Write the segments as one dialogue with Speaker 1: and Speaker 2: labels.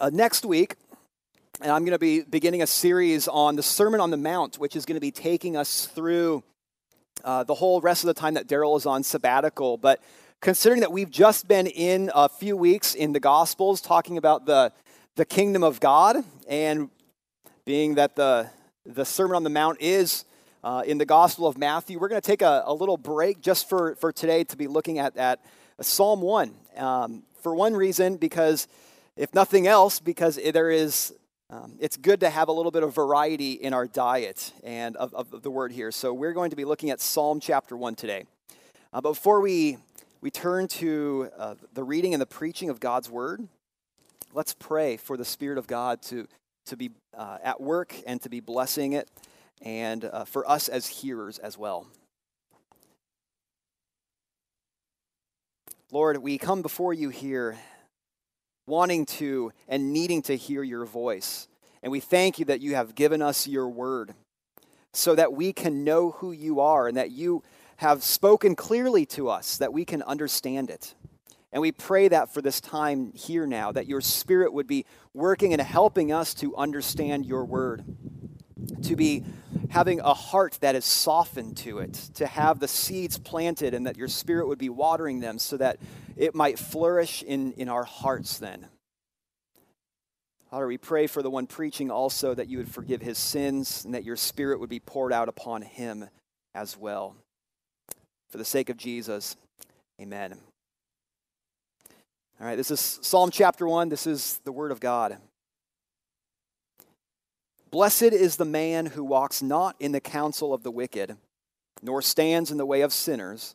Speaker 1: Uh, next week, and I'm going to be beginning a series on the Sermon on the Mount, which is going to be taking us through uh, the whole rest of the time that Daryl is on sabbatical. But considering that we've just been in a few weeks in the Gospels talking about the, the kingdom of God, and being that the, the Sermon on the Mount is uh, in the Gospel of Matthew, we're going to take a, a, little break just for, for today to be looking at, at Psalm 1. Um, for one reason, because if nothing else, because there is, um, it's good to have a little bit of variety in our diet and of, of the word here. So we're going to be looking at Psalm chapter 1 today. Uh, but before we, we turn to uh, the reading and the preaching of God's word, let's pray for the Spirit of God to, to be uh, at work and to be blessing it, and uh, for us as hearers as well. Lord, we come before you here wanting to and needing to hear your voice. And we thank you that you have given us your word so that we can know who you are and that you have spoken clearly to us, that we can understand it. And we pray that for this time here now, that your spirit would be working and helping us to understand your word, to be having a heart that is softened to it, to have the seeds planted and that your spirit would be watering them so that it might flourish in, in our hearts then. Father, we pray for the one preaching also that you would forgive his sins and that your spirit would be poured out upon him as well. For the sake of Jesus, amen. All right, this is Psalm chapter 1. This is the word of God. Blessed is the man who walks not in the counsel of the wicked, nor stands in the way of sinners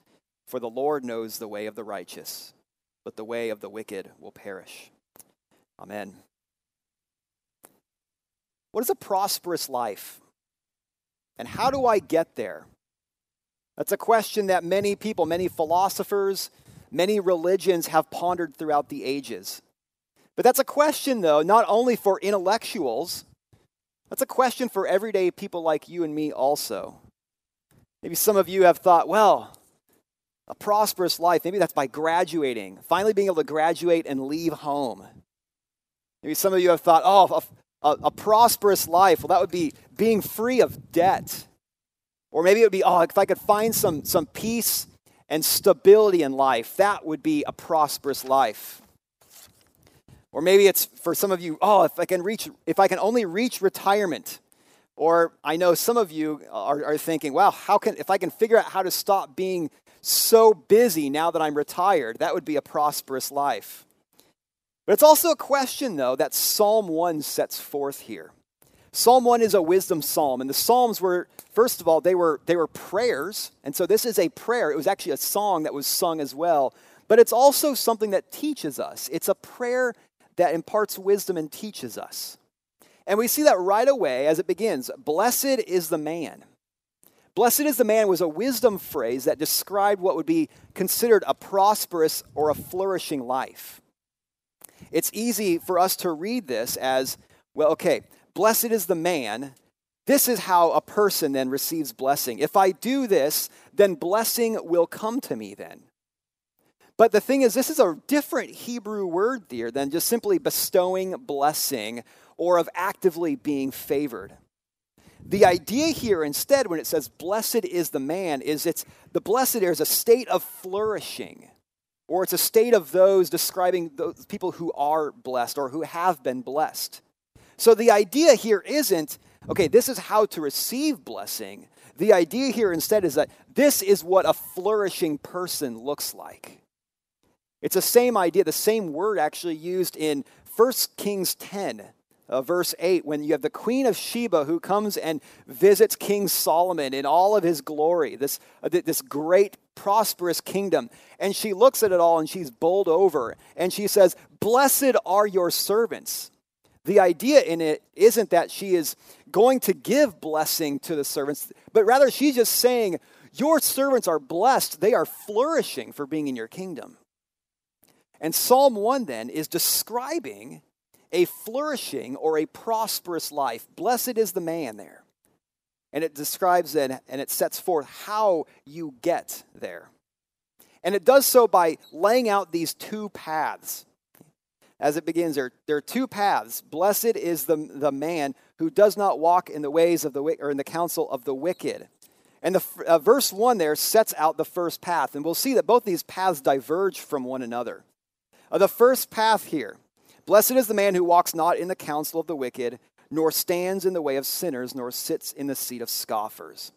Speaker 1: For the Lord knows the way of the righteous, but the way of the wicked will perish. Amen. What is a prosperous life? And how do I get there? That's a question that many people, many philosophers, many religions have pondered throughout the ages. But that's a question, though, not only for intellectuals, that's a question for everyday people like you and me also. Maybe some of you have thought, well, a prosperous life, maybe that's by graduating, finally being able to graduate and leave home. Maybe some of you have thought, oh, a, a, a prosperous life, well, that would be being free of debt. Or maybe it would be, oh, if I could find some, some peace and stability in life, that would be a prosperous life. Or maybe it's for some of you, oh, if I can reach, if I can only reach retirement. Or I know some of you are, are thinking, wow, how can, if I can figure out how to stop being so busy now that I'm retired. That would be a prosperous life. But it's also a question, though, that Psalm 1 sets forth here. Psalm 1 is a wisdom psalm, and the Psalms were, first of all, they were, they were prayers. And so this is a prayer. It was actually a song that was sung as well. But it's also something that teaches us. It's a prayer that imparts wisdom and teaches us. And we see that right away as it begins Blessed is the man Blessed is the man was a wisdom phrase that described what would be considered a prosperous or a flourishing life. It's easy for us to read this as, well, okay, blessed is the man. This is how a person then receives blessing. If I do this, then blessing will come to me then. But the thing is, this is a different Hebrew word there than just simply bestowing blessing or of actively being favored. The idea here, instead, when it says blessed is the man, is it's the blessed is a state of flourishing, or it's a state of those describing those people who are blessed or who have been blessed. So the idea here isn't, okay, this is how to receive blessing. The idea here instead is that this is what a flourishing person looks like. It's the same idea, the same word actually used in 1 Kings 10 uh, verse 8, when you have the Queen of Sheba who comes and visits King Solomon in all of his glory, this, uh, this great prosperous kingdom. And she looks at it all and she's bowled over and she says, Blessed are your servants. The idea in it isn't that she is going to give blessing to the servants, but rather she's just saying, Your servants are blessed. They are flourishing for being in your kingdom. And Psalm 1 then is describing a flourishing or a prosperous life. Blessed is the man there. And it describes it and it sets forth how you get there. And it does so by laying out these two paths. As it begins, there, there are two paths. Blessed is the, the man who does not walk in the ways of the or in the counsel of the wicked. And the uh, verse 1 there sets out the first path. And we'll see that both these paths diverge from one another. Uh, the first path here Blessed is the man who walks not in the counsel of the wicked, nor stands in the way of sinners, nor sits in the seat of scoffers.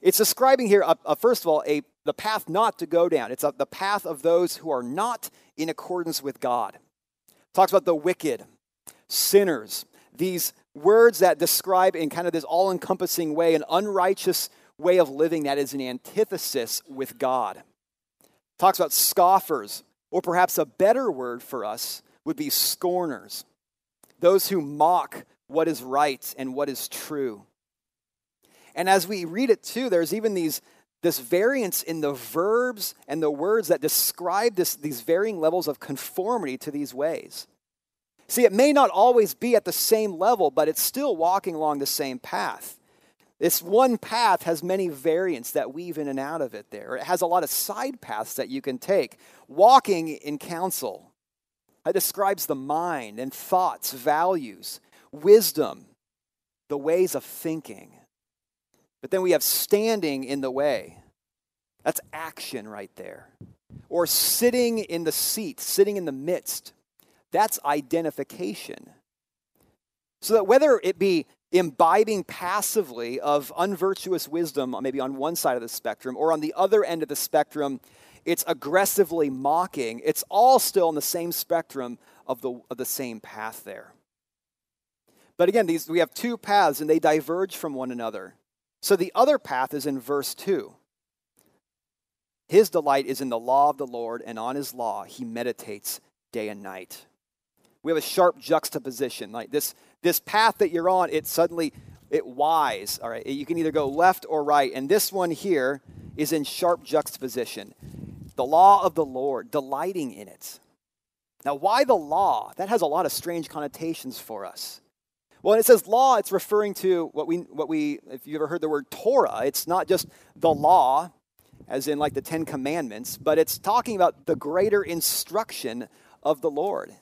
Speaker 1: It's describing here, uh, uh, first of all, a, the path not to go down. It's a, the path of those who are not in accordance with God. It talks about the wicked, sinners, these words that describe in kind of this all encompassing way an unrighteous way of living that is an antithesis with God. It talks about scoffers, or perhaps a better word for us would be scorners, those who mock what is right and what is true. And as we read it too, there's even these this variance in the verbs and the words that describe this, these varying levels of conformity to these ways. See, it may not always be at the same level, but it's still walking along the same path. This one path has many variants that weave in and out of it there. It has a lot of side paths that you can take. Walking in counsel, it describes the mind and thoughts, values, wisdom, the ways of thinking. But then we have standing in the way. That's action right there. Or sitting in the seat, sitting in the midst. That's identification. So that whether it be imbibing passively of unvirtuous wisdom, maybe on one side of the spectrum, or on the other end of the spectrum, it's aggressively mocking, it's all still in the same spectrum of the, of the same path there. But again, these, we have two paths and they diverge from one another. So the other path is in verse 2. His delight is in the law of the Lord, and on his law he meditates day and night. We have a sharp juxtaposition. Like this, this path that you're on, it suddenly it wise. All right, you can either go left or right, and this one here is in sharp juxtaposition the law of the Lord, delighting in it. Now, why the law? That has a lot of strange connotations for us. Well, when it says law, it's referring to what we, what we, if you ever heard the word Torah, it's not just the law, as in like the Ten Commandments, but it's talking about the greater instruction of the Lord.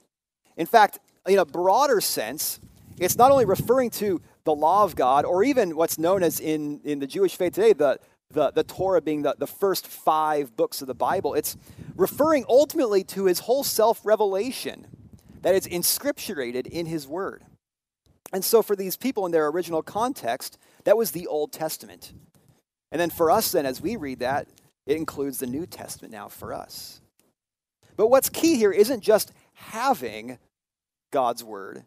Speaker 1: In fact, in a broader sense, it's not only referring to the law of God, or even what's known as in, in the Jewish faith today, the, the, the Torah being the, the first five books of the Bible, it's referring ultimately to his whole self revelation that is inscripturated in his word. And so, for these people in their original context, that was the Old Testament. And then for us, then, as we read that, it includes the New Testament now for us. But what's key here isn't just having God's word.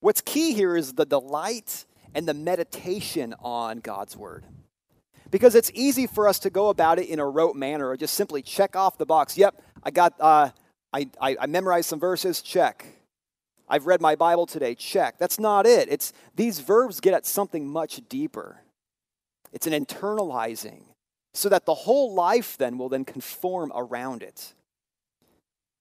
Speaker 1: What's key here is the delight and the meditation on God's word. Because it's easy for us to go about it in a rote manner or just simply check off the box. Yep, I got, uh, I, I, I memorized some verses, check. I've read my Bible today, check. That's not it. It's these verbs get at something much deeper. It's an internalizing so that the whole life then will then conform around it.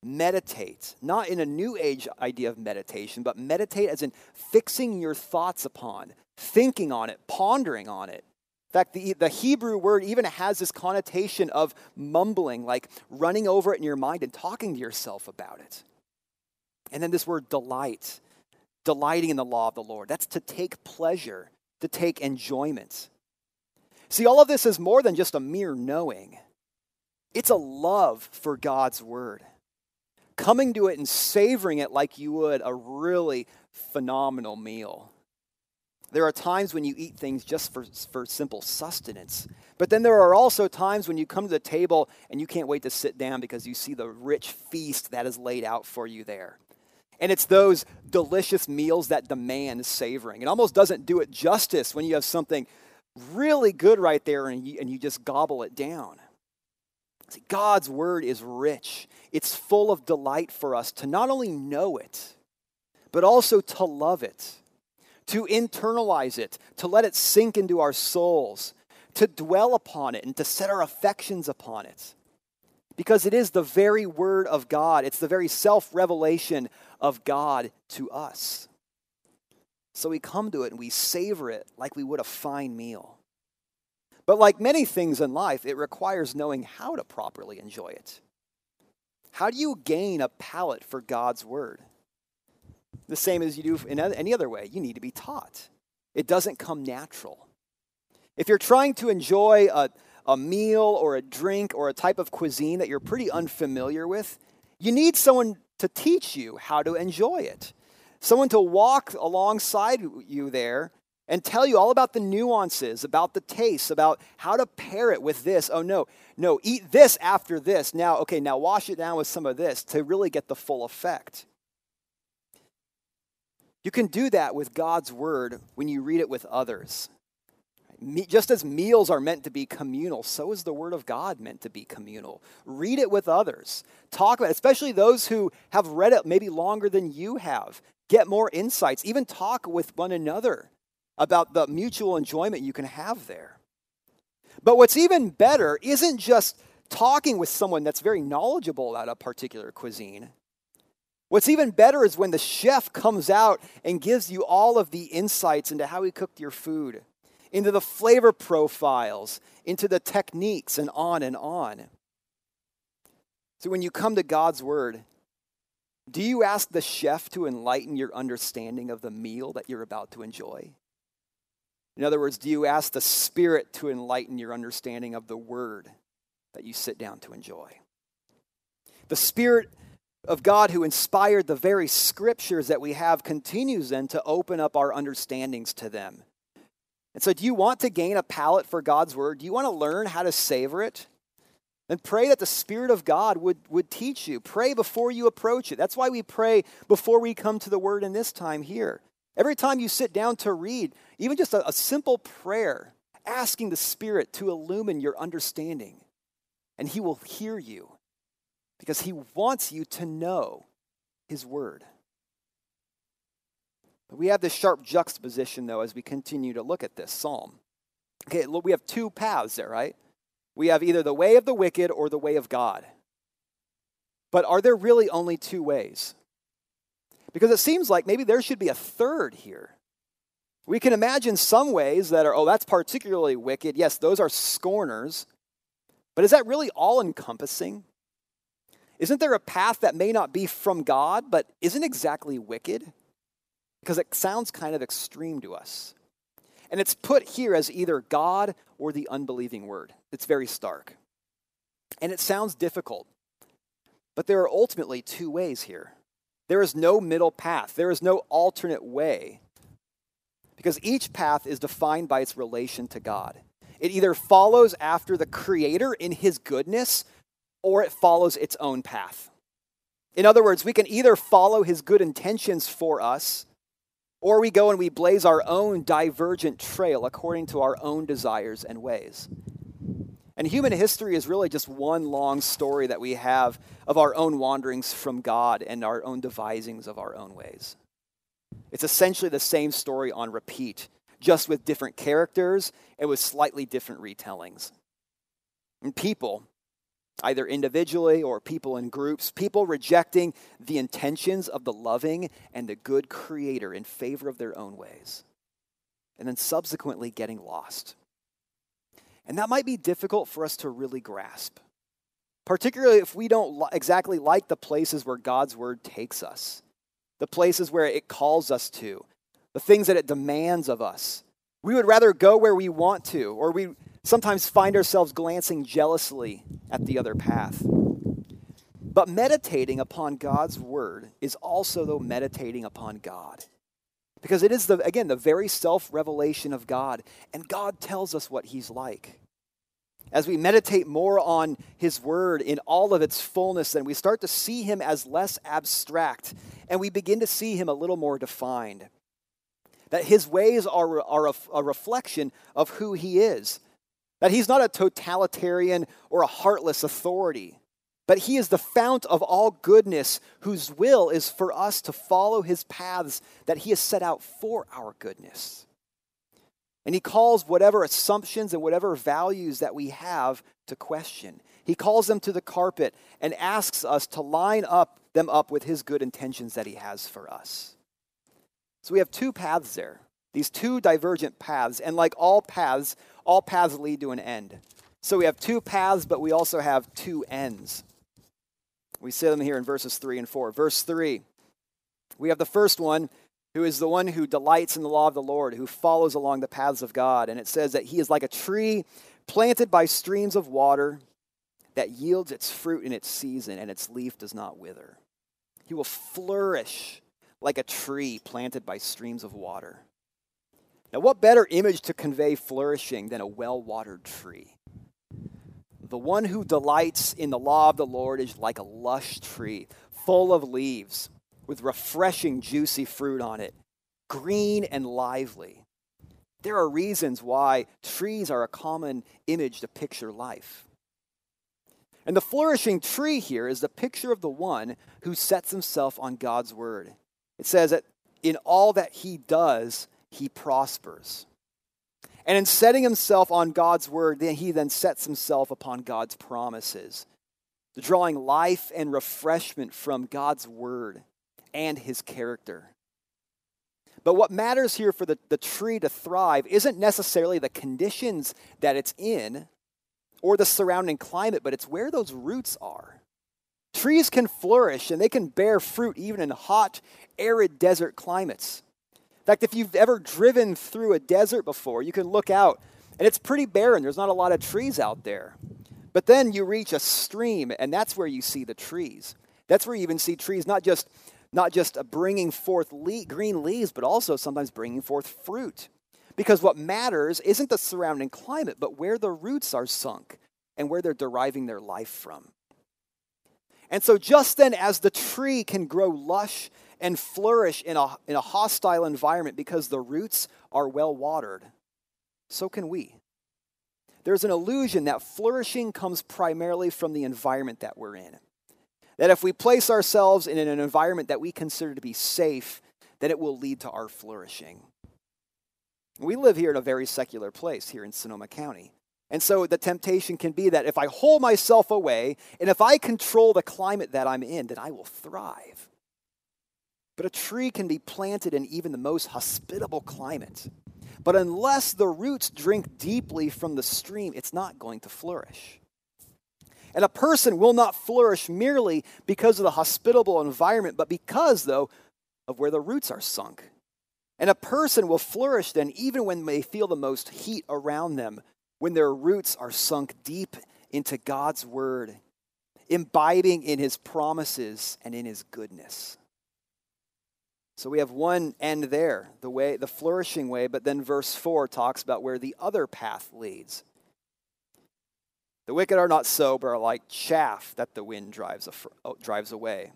Speaker 1: Meditate, not in a new age idea of meditation, but meditate as in fixing your thoughts upon, thinking on it, pondering on it. In fact, the, the Hebrew word even has this connotation of mumbling, like running over it in your mind and talking to yourself about it. And then this word delight, delighting in the law of the Lord. That's to take pleasure, to take enjoyment. See, all of this is more than just a mere knowing, it's a love for God's word. Coming to it and savoring it like you would a really phenomenal meal. There are times when you eat things just for, for simple sustenance. But then there are also times when you come to the table and you can't wait to sit down because you see the rich feast that is laid out for you there. And it's those delicious meals that demand savoring. It almost doesn't do it justice when you have something really good right there and you, and you just gobble it down. See, God's word is rich, it's full of delight for us to not only know it, but also to love it, to internalize it, to let it sink into our souls, to dwell upon it, and to set our affections upon it. Because it is the very word of God, it's the very self revelation of God to us. So we come to it and we savor it like we would a fine meal. But like many things in life, it requires knowing how to properly enjoy it. How do you gain a palate for God's word? The same as you do in any other way. You need to be taught. It doesn't come natural. If you're trying to enjoy a, a meal or a drink or a type of cuisine that you're pretty unfamiliar with, you need someone to teach you how to enjoy it. Someone to walk alongside you there and tell you all about the nuances, about the tastes, about how to pair it with this. Oh, no, no, eat this after this. Now, okay, now wash it down with some of this to really get the full effect. You can do that with God's word when you read it with others. Just as meals are meant to be communal, so is the Word of God meant to be communal. Read it with others. Talk about it, especially those who have read it maybe longer than you have. Get more insights. Even talk with one another about the mutual enjoyment you can have there. But what's even better isn't just talking with someone that's very knowledgeable about a particular cuisine. What's even better is when the chef comes out and gives you all of the insights into how he cooked your food into the flavor profiles, into the techniques, and on and on. So when you come to God's Word, do you ask the chef to enlighten your understanding of the meal that you're about to enjoy? In other words, do you ask the Spirit to enlighten your understanding of the Word that you sit down to enjoy? The Spirit of God who inspired the very scriptures that we have continues then to open up our understandings to them. And so, do you want to gain a palate for God's word? Do you want to learn how to savor it? Then pray that the Spirit of God would, would teach you. Pray before you approach it. That's why we pray before we come to the word in this time here. Every time you sit down to read, even just a, a simple prayer, asking the Spirit to illumine your understanding, and He will hear you because He wants you to know His word. We have this sharp juxtaposition, though, as we continue to look at this psalm. Okay, we have two paths there, right? We have either the way of the wicked or the way of God. But are there really only two ways? Because it seems like maybe there should be a third here. We can imagine some ways that are, oh, that's particularly wicked. Yes, those are scorners. But is that really all encompassing? Isn't there a path that may not be from God, but isn't exactly wicked? because it sounds kind of extreme to us. And it's put here as either God or the unbelieving word. It's very stark. And it sounds difficult. But there are ultimately two ways here. There is no middle path, there is no alternate way. Because each path is defined by its relation to God. It either follows after the Creator in His goodness, or it follows its own path. In other words, we can either follow His good intentions for us or we go and we blaze our own divergent trail according to our own desires and ways. And human history is really just one long story that we have of our own wanderings from God and our own devisings of our own ways. It's essentially the same story on repeat, just with different characters and with slightly different retellings. And people, either individually or people in groups, people rejecting the intentions of the loving and the good Creator in favor of their own ways, and then subsequently getting lost. And that might be difficult for us to really grasp, particularly if we don't exactly like the places where God's Word takes us, the places where it calls us to, the things that it demands of us. We would rather go where we want to, or we sometimes find ourselves glancing jealously at the other path. But meditating upon God's word is also, though, meditating upon God. Because it is, the, again, the very self revelation of God. And God tells us what He's like. As we meditate more on His word in all of its fullness, then we start to see Him as less abstract and we begin to see Him a little more defined. That His ways are, are a, a reflection of who He is that he's not a totalitarian or a heartless authority, but he is the fount of all goodness, whose will is for us to follow his paths that he has set out for our goodness. And he calls whatever assumptions and whatever values that we have to question. He calls them to the carpet and asks us to line up them up with his good intentions that he has for us. So we have two paths there, these two divergent paths, and like all paths, all paths lead to an end. So we have two paths, but we also have two ends. We see them here in verses 3 and 4. Verse 3, we have the first one, who is the one who delights in the law of the Lord, who follows along the paths of God. And it says that he is like a tree planted by streams of water that yields its fruit in its season, and its leaf does not wither. He will flourish like a tree planted by streams of water. Now, what better image to convey flourishing than a well watered tree? The one who delights in the law of the Lord is like a lush tree, full of leaves, with refreshing, juicy fruit on it, green and lively. There are reasons why trees are a common image to picture life. And the flourishing tree here is the picture of the one who sets himself on God's word. It says that in all that he does, he prospers. And in setting himself on God's word, then he then sets himself upon God's promises, drawing life and refreshment from God's word and his character. But what matters here for the, the tree to thrive isn't necessarily the conditions that it's in or the surrounding climate, but it's where those roots are. Trees can flourish and they can bear fruit even in hot, arid desert climates. In fact, if you've ever driven through a desert before, you can look out and it's pretty barren. There's not a lot of trees out there. But then you reach a stream and that's where you see the trees. That's where you even see trees not just not just uh, bringing forth le- green leaves, but also sometimes bringing forth fruit. Because what matters isn't the surrounding climate, but where the roots are sunk and where they're deriving their life from. And so, just then, as the tree can grow lush and flourish in a, in a hostile environment because the roots are well watered, so can we. There's an illusion that flourishing comes primarily from the environment that we're in. That if we place ourselves in an environment that we consider to be safe, that it will lead to our flourishing. We live here in a very secular place here in Sonoma County. And so the temptation can be that if I hold myself away and if I control the climate that I'm in, then I will thrive. But a tree can be planted in even the most hospitable climate. But unless the roots drink deeply from the stream, it's not going to flourish. And a person will not flourish merely because of the hospitable environment, but because, though, of where the roots are sunk. And a person will flourish then even when they feel the most heat around them, when their roots are sunk deep into God's word, imbibing in his promises and in his goodness. So we have one end there, the way the flourishing way, but then verse 4 talks about where the other path leads. The wicked are not so, but are like chaff that the wind drives, oh, drives away.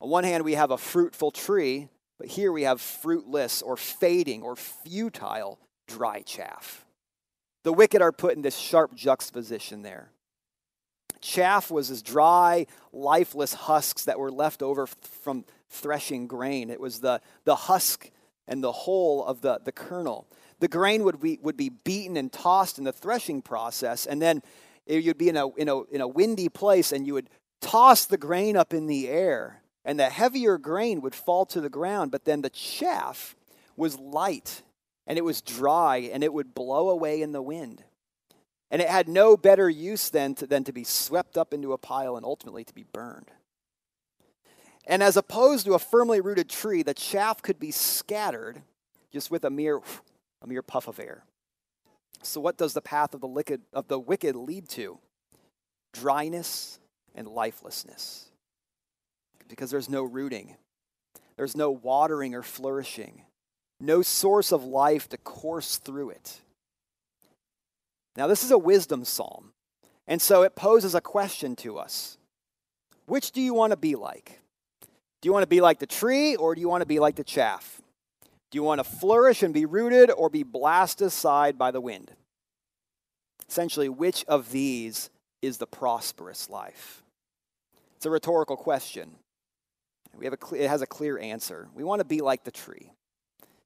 Speaker 1: On one hand, we have a fruitful tree, but here we have fruitless or fading or futile dry chaff. The wicked are put in this sharp juxtaposition there. Chaff was as dry, lifeless husks that were left over from threshing grain. It was the, the husk and the whole of the, the kernel. The grain would be, would be beaten and tossed in the threshing process, and then you'd be in a, in, a, in a windy place and you would toss the grain up in the air, and the heavier grain would fall to the ground, but then the chaff was light and it was dry and it would blow away in the wind. And it had no better use then to, than to be swept up into a pile and ultimately to be burned. And as opposed to a firmly rooted tree, the chaff could be scattered just with a mere, a mere puff of air. So, what does the path of the, wicked, of the wicked lead to? Dryness and lifelessness. Because there's no rooting, there's no watering or flourishing, no source of life to course through it. Now, this is a wisdom psalm, and so it poses a question to us Which do you want to be like? Do you want to be like the tree or do you want to be like the chaff? Do you want to flourish and be rooted or be blasted aside by the wind? Essentially, which of these is the prosperous life? It's a rhetorical question. We have a, it has a clear answer. We want to be like the tree.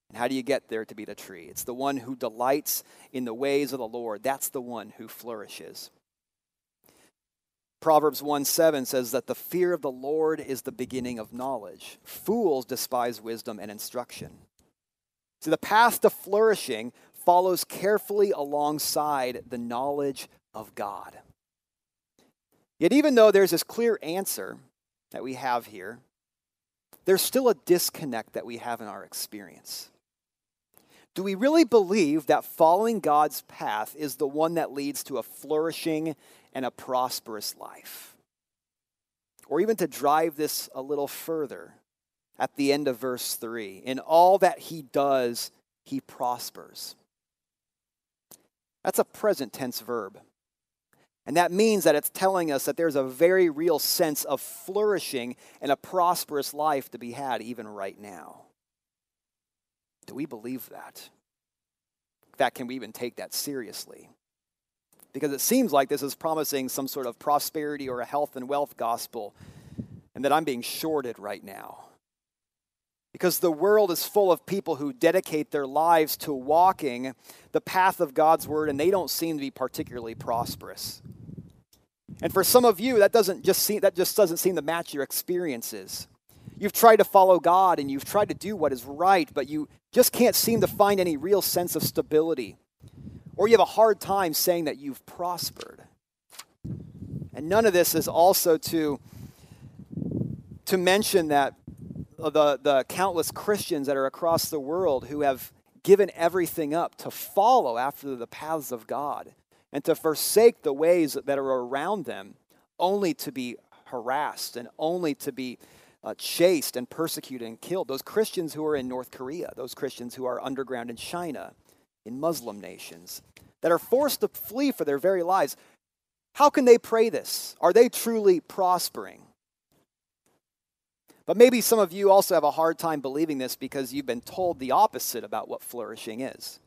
Speaker 1: And how do you get there to be the tree? It's the one who delights in the ways of the Lord. That's the one who flourishes. Proverbs 1 7 says that the fear of the Lord is the beginning of knowledge. Fools despise wisdom and instruction. So the path to flourishing follows carefully alongside the knowledge of God. Yet, even though there's this clear answer that we have here, there's still a disconnect that we have in our experience. Do we really believe that following God's path is the one that leads to a flourishing and a prosperous life? Or even to drive this a little further, at the end of verse 3 in all that he does, he prospers. That's a present tense verb. And that means that it's telling us that there's a very real sense of flourishing and a prosperous life to be had even right now. Do we believe that? In fact, can we even take that seriously? Because it seems like this is promising some sort of prosperity or a health and wealth gospel, and that I'm being shorted right now. Because the world is full of people who dedicate their lives to walking the path of God's word, and they don't seem to be particularly prosperous. And for some of you, that doesn't just seem, that just doesn't seem to match your experiences. You've tried to follow God and you've tried to do what is right, but you just can't seem to find any real sense of stability. Or you have a hard time saying that you've prospered. And none of this is also to, to mention that the, the countless Christians that are across the world who have given everything up to follow after the paths of God and to forsake the ways that are around them only to be harassed and only to be uh, chased and persecuted and killed. Those Christians who are in North Korea, those Christians who are underground in China, in Muslim nations, that are forced to flee for their very lives. How can they pray this? Are they truly prospering? But maybe some of you also have a hard time believing this because you've been told the opposite about what flourishing is.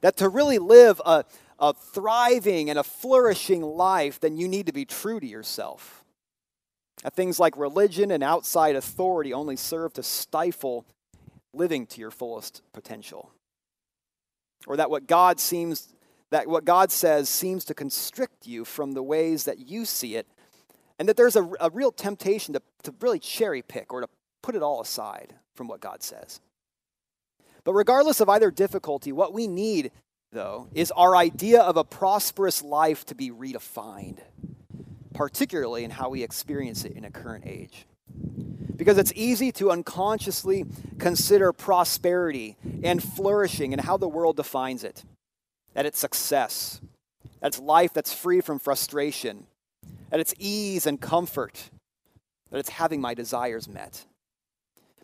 Speaker 1: That to really live a, a thriving and a flourishing life, then you need to be true to yourself. That things like religion and outside authority only serve to stifle living to your fullest potential. Or that what God seems that what God says seems to constrict you from the ways that you see it, and that there's a, a real temptation to, to really cherry pick or to put it all aside from what God says. But regardless of either difficulty, what we need, though, is our idea of a prosperous life to be redefined particularly in how we experience it in a current age. Because it's easy to unconsciously consider prosperity and flourishing and how the world defines it that it's success, that it's life that's free from frustration, that it's ease and comfort, that it's having my desires met.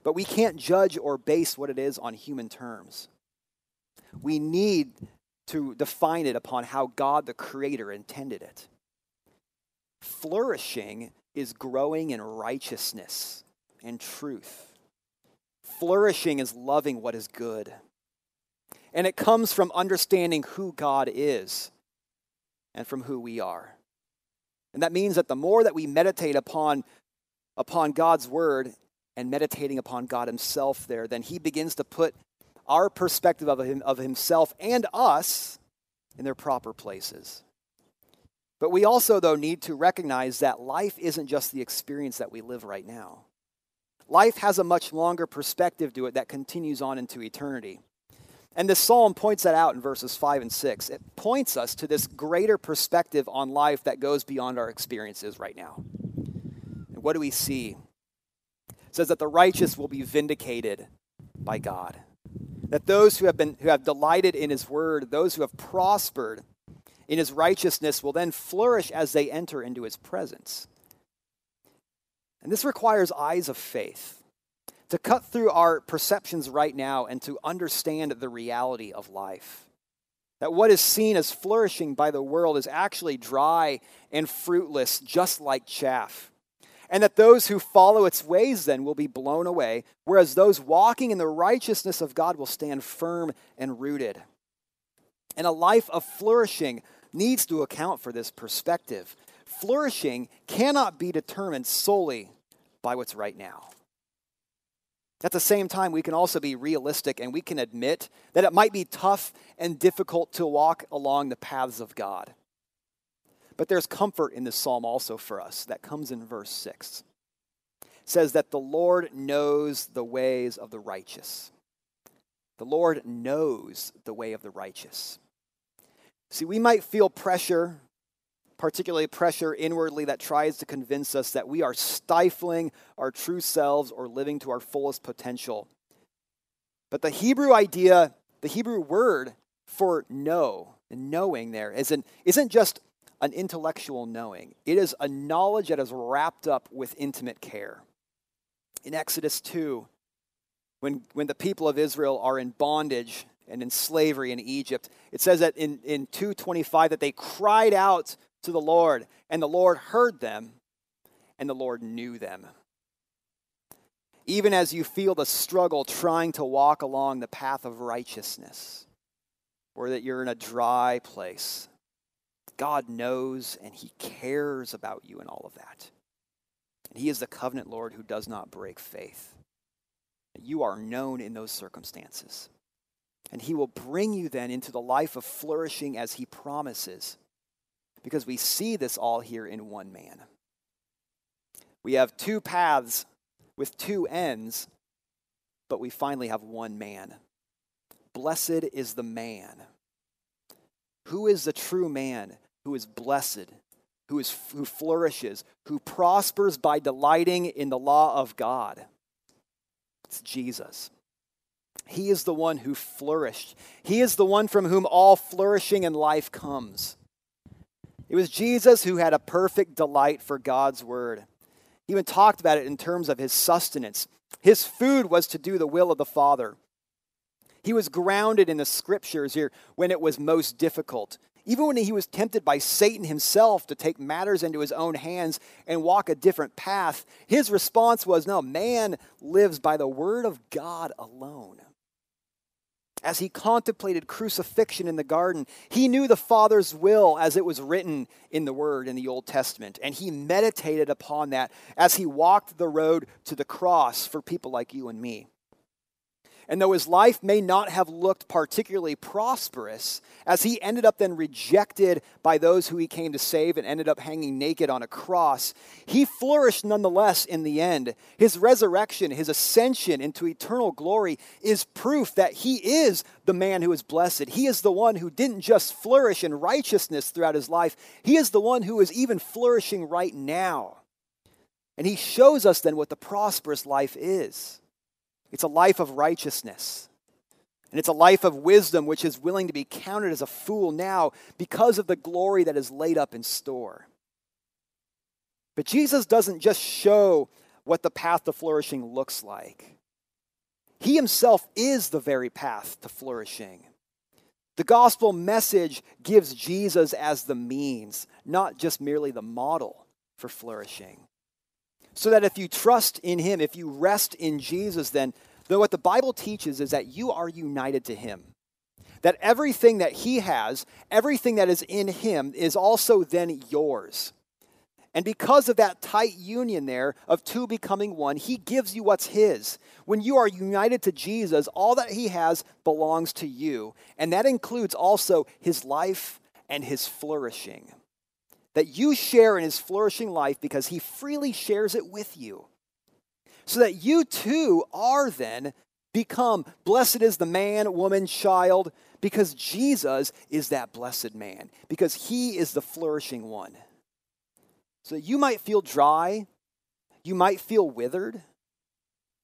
Speaker 1: But we can't judge or base what it is on human terms. We need to define it upon how God the Creator intended it. Flourishing is growing in righteousness and truth. Flourishing is loving what is good. And it comes from understanding who God is and from who we are. And that means that the more that we meditate upon, upon God's word and meditating upon God Himself there, then He begins to put our perspective of, him, of Himself and us in their proper places. But we also, though, need to recognize that life isn't just the experience that we live right now. Life has a much longer perspective to it that continues on into eternity. And this psalm points that out in verses 5 and 6. It points us to this greater perspective on life that goes beyond our experiences right now. And what do we see? It says that the righteous will be vindicated by God. That those who have been who have delighted in his word, those who have prospered in his righteousness will then flourish as they enter into his presence. And this requires eyes of faith to cut through our perceptions right now and to understand the reality of life. That what is seen as flourishing by the world is actually dry and fruitless, just like chaff. And that those who follow its ways then will be blown away, whereas those walking in the righteousness of God will stand firm and rooted. And a life of flourishing needs to account for this perspective. Flourishing cannot be determined solely by what's right now. At the same time, we can also be realistic and we can admit that it might be tough and difficult to walk along the paths of God. But there's comfort in this psalm also for us that comes in verse 6. It says that the Lord knows the ways of the righteous. The Lord knows the way of the righteous. See, we might feel pressure particularly pressure inwardly that tries to convince us that we are stifling our true selves or living to our fullest potential. But the Hebrew idea, the Hebrew word for know, and knowing there, isn't, isn't just an intellectual knowing, it is a knowledge that is wrapped up with intimate care. In Exodus 2, when, when the people of Israel are in bondage and in slavery in Egypt, it says that in, in 225 that they cried out to the Lord, and the Lord heard them, and the Lord knew them. Even as you feel the struggle trying to walk along the path of righteousness, or that you're in a dry place, God knows and He cares about you in all of that. And He is the covenant Lord who does not break faith. You are known in those circumstances. And He will bring you then into the life of flourishing as He promises because we see this all here in one man. We have two paths with two ends, but we finally have one man. Blessed is the man. Who is the true man who is blessed, who, is, who flourishes, who prospers by delighting in the law of God? It's Jesus. He is the one who flourished. He is the one from whom all flourishing in life comes. It was Jesus who had a perfect delight for God's word. He even talked about it in terms of his sustenance. His food was to do the will of the Father. He was grounded in the scriptures here when it was most difficult. Even when he was tempted by Satan himself to take matters into his own hands and walk a different path, his response was no, man lives by the word of God alone as he contemplated crucifixion in the garden, he knew the Father's will as it was written in the Word in the Old Testament, and he meditated upon that as he walked the road to the cross for people like you and me. And though his life may not have looked particularly prosperous, as he ended up then rejected by those who he came to save and ended up hanging naked on a cross, he flourished nonetheless in the end. His resurrection, his ascension into eternal glory, is proof that he is the man who is blessed. He is the one who didn't just flourish in righteousness throughout his life, he is the one who is even flourishing right now. And he shows us then what the prosperous life is. It's a life of righteousness. And it's a life of wisdom which is willing to be counted as a fool now because of the glory that is laid up in store. But Jesus doesn't just show what the path to flourishing looks like, He Himself is the very path to flourishing. The gospel message gives Jesus as the means, not just merely the model for flourishing. So that if you trust in Him, if you rest in Jesus, then, then what the Bible teaches is that you are united to Him. That everything that He has, everything that is in Him, is also then yours. And because of that tight union there of two becoming one, He gives you what's His. When you are united to Jesus, all that He has belongs to you. And that includes also His life and His flourishing that you share in his flourishing life because he freely shares it with you. So that you too are then become blessed is the man, woman, child, because Jesus is that blessed man, because he is the flourishing one. So you might feel dry, you might feel withered,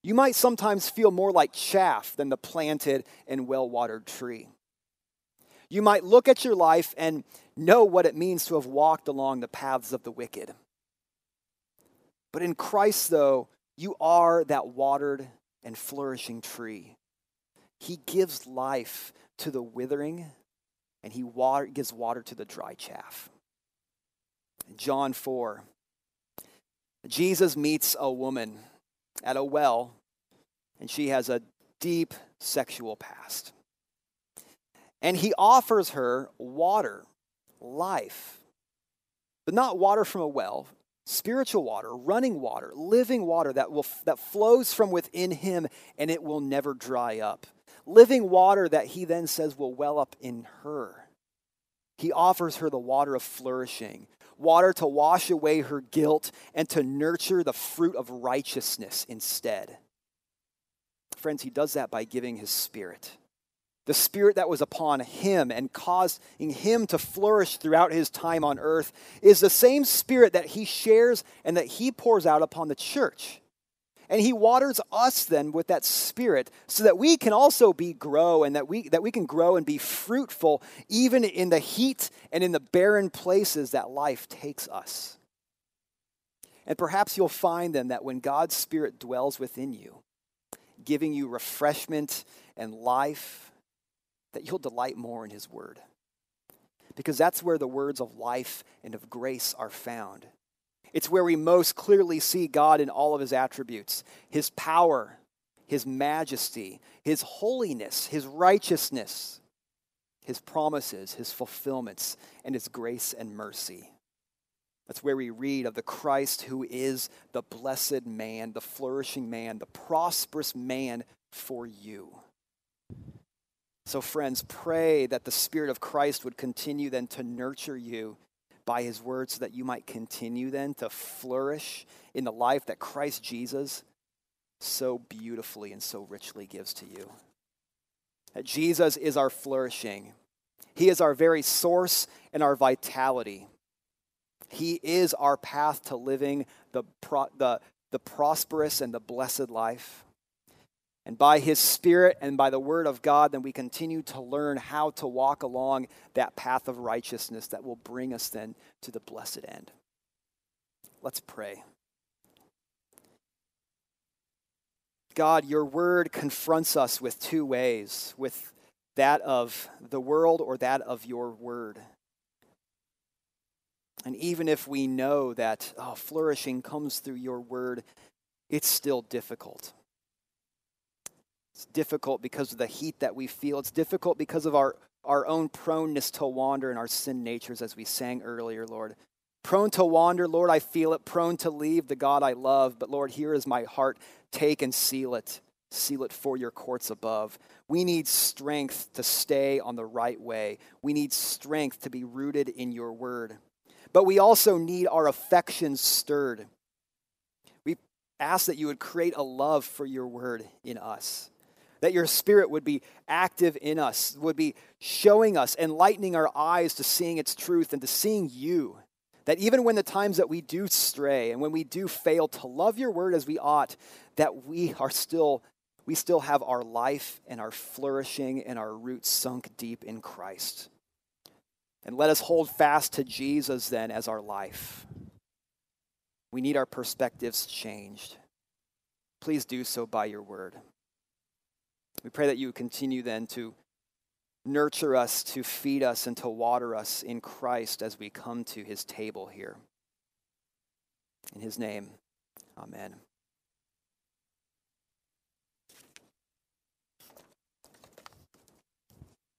Speaker 1: you might sometimes feel more like chaff than the planted and well watered tree. You might look at your life and know what it means to have walked along the paths of the wicked. But in Christ, though, you are that watered and flourishing tree. He gives life to the withering, and He water, gives water to the dry chaff. John 4, Jesus meets a woman at a well, and she has a deep sexual past. And he offers her water life. But not water from a well, spiritual water, running water, living water that, will, that flows from within him and it will never dry up. Living water that he then says will well up in her. He offers her the water of flourishing, water to wash away her guilt and to nurture the fruit of righteousness instead. Friends, he does that by giving his spirit the spirit that was upon him and causing him to flourish throughout his time on earth is the same spirit that he shares and that he pours out upon the church. And he waters us then with that spirit so that we can also be grow and that we that we can grow and be fruitful even in the heat and in the barren places that life takes us. And perhaps you'll find then that when God's spirit dwells within you, giving you refreshment and life, that you'll delight more in His Word. Because that's where the words of life and of grace are found. It's where we most clearly see God in all of His attributes His power, His majesty, His holiness, His righteousness, His promises, His fulfillments, and His grace and mercy. That's where we read of the Christ who is the blessed man, the flourishing man, the prosperous man for you. So, friends, pray that the Spirit of Christ would continue then to nurture you by his word so that you might continue then to flourish in the life that Christ Jesus so beautifully and so richly gives to you. That Jesus is our flourishing, he is our very source and our vitality. He is our path to living the, pro- the, the prosperous and the blessed life. And by His Spirit and by the Word of God, then we continue to learn how to walk along that path of righteousness that will bring us then to the blessed end. Let's pray. God, your Word confronts us with two ways with that of the world or that of your Word. And even if we know that oh, flourishing comes through your Word, it's still difficult. It's difficult because of the heat that we feel. It's difficult because of our, our own proneness to wander in our sin natures, as we sang earlier, Lord. Prone to wander, Lord, I feel it. Prone to leave the God I love. But Lord, here is my heart. Take and seal it. Seal it for your courts above. We need strength to stay on the right way. We need strength to be rooted in your word. But we also need our affections stirred. We ask that you would create a love for your word in us that your spirit would be active in us, would be showing us, enlightening our eyes to seeing its truth and to seeing you. That even when the times that we do stray and when we do fail to love your word as we ought, that we are still we still have our life and our flourishing and our roots sunk deep in Christ. And let us hold fast to Jesus then as our life. We need our perspectives changed. Please do so by your word. We pray that you would continue then to nurture us, to feed us, and to water us in Christ as we come to his table here. In his name, amen.